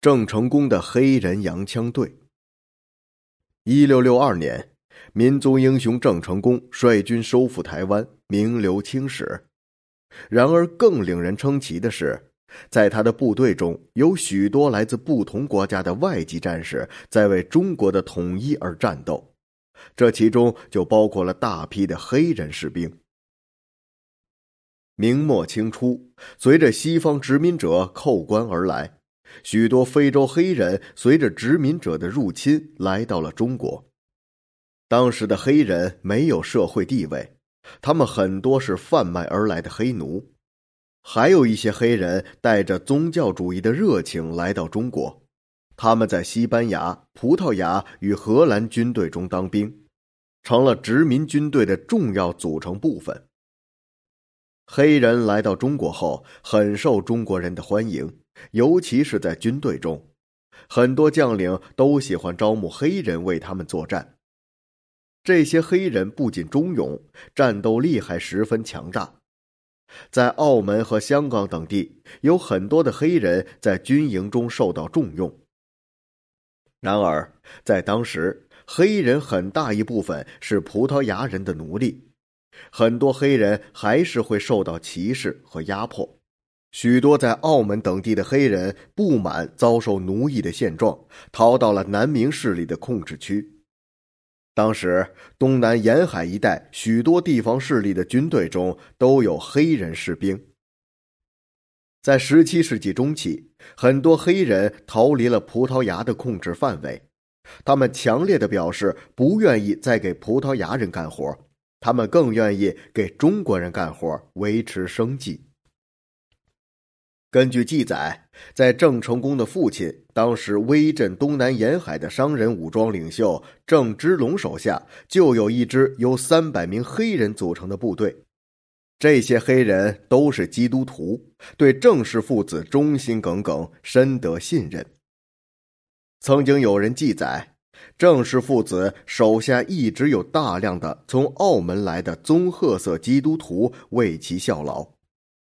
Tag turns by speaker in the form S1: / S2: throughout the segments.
S1: 郑成功的黑人洋枪队。一六六二年，民族英雄郑成功率军收复台湾，名留青史。然而，更令人称奇的是，在他的部队中有许多来自不同国家的外籍战士在为中国的统一而战斗，这其中就包括了大批的黑人士兵。明末清初，随着西方殖民者扣关而来。许多非洲黑人随着殖民者的入侵来到了中国。当时的黑人没有社会地位，他们很多是贩卖而来的黑奴，还有一些黑人带着宗教主义的热情来到中国。他们在西班牙、葡萄牙与荷兰军队中当兵，成了殖民军队的重要组成部分。黑人来到中国后，很受中国人的欢迎。尤其是在军队中，很多将领都喜欢招募黑人为他们作战。这些黑人不仅忠勇，战斗力还十分强大。在澳门和香港等地，有很多的黑人在军营中受到重用。然而，在当时，黑人很大一部分是葡萄牙人的奴隶，很多黑人还是会受到歧视和压迫。许多在澳门等地的黑人不满遭受奴役的现状，逃到了南明势力的控制区。当时，东南沿海一带许多地方势力的军队中都有黑人士兵。在十七世纪中期，很多黑人逃离了葡萄牙的控制范围，他们强烈的表示不愿意再给葡萄牙人干活，他们更愿意给中国人干活，维持生计。根据记载，在郑成功的父亲当时威震东南沿海的商人武装领袖郑芝龙手下，就有一支由三百名黑人组成的部队。这些黑人都是基督徒，对郑氏父子忠心耿耿，深得信任。曾经有人记载，郑氏父子手下一直有大量的从澳门来的棕褐色基督徒为其效劳。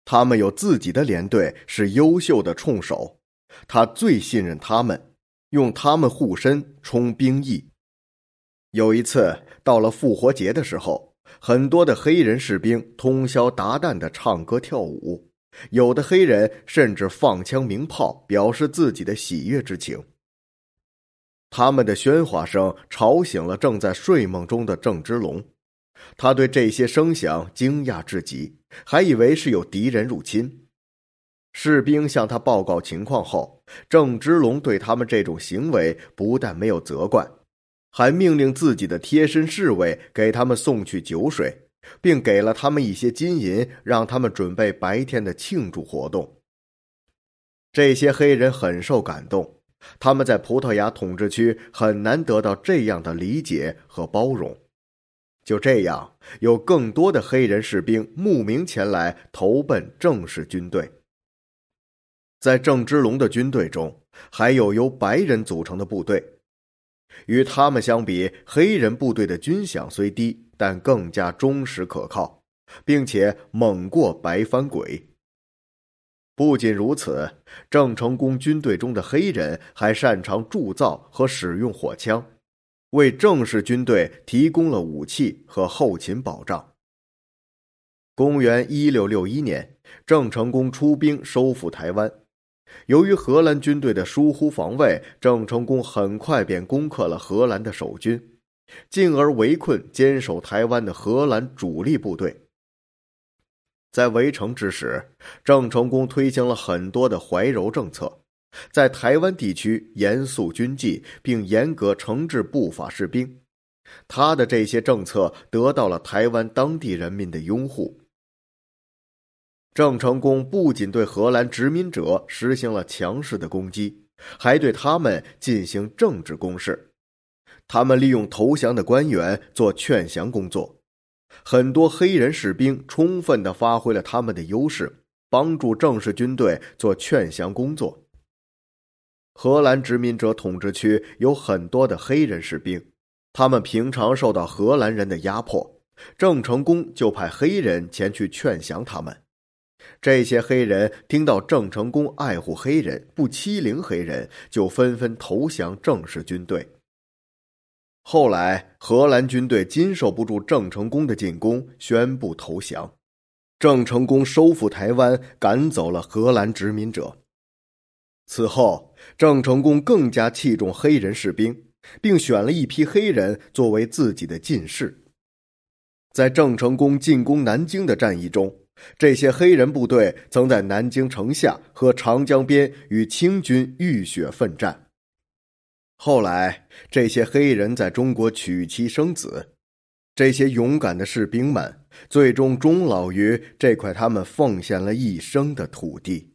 S1: 他们有自己的连队，是优秀的冲手，他最信任他们，用他们护身充兵役。有一次到了复活节的时候，很多的黑人士兵通宵达旦的唱歌跳舞，有的黑人甚至放枪鸣炮，表示自己的喜悦之情。他们的喧哗声吵醒了正在睡梦中的郑芝龙。他对这些声响惊讶至极，还以为是有敌人入侵。士兵向他报告情况后，郑芝龙对他们这种行为不但没有责怪，还命令自己的贴身侍卫给他们送去酒水，并给了他们一些金银，让他们准备白天的庆祝活动。这些黑人很受感动，他们在葡萄牙统治区很难得到这样的理解和包容。就这样，有更多的黑人士兵慕名前来投奔郑氏军队。在郑芝龙的军队中，还有由白人组成的部队。与他们相比，黑人部队的军饷虽低，但更加忠实可靠，并且猛过白帆鬼。不仅如此，郑成功军队中的黑人还擅长铸造和使用火枪。为正式军队提供了武器和后勤保障。公元一六六一年，郑成功出兵收复台湾。由于荷兰军队的疏忽防卫，郑成功很快便攻克了荷兰的守军，进而围困坚守台湾的荷兰主力部队。在围城之时，郑成功推行了很多的怀柔政策。在台湾地区严肃军纪，并严格惩治不法士兵，他的这些政策得到了台湾当地人民的拥护。郑成功不仅对荷兰殖民者实行了强势的攻击，还对他们进行政治攻势。他们利用投降的官员做劝降工作，很多黑人士兵充分的发挥了他们的优势，帮助正式军队做劝降工作。荷兰殖民者统治区有很多的黑人士兵，他们平常受到荷兰人的压迫，郑成功就派黑人前去劝降他们。这些黑人听到郑成功爱护黑人，不欺凌黑人，就纷纷投降郑氏军队。后来，荷兰军队经受不住郑成功的进攻，宣布投降。郑成功收复台湾，赶走了荷兰殖民者。此后，郑成功更加器重黑人士兵，并选了一批黑人作为自己的进士。在郑成功进攻南京的战役中，这些黑人部队曾在南京城下和长江边与清军浴血奋战。后来，这些黑人在中国娶妻生子，这些勇敢的士兵们最终终老于这块他们奉献了一生的土地。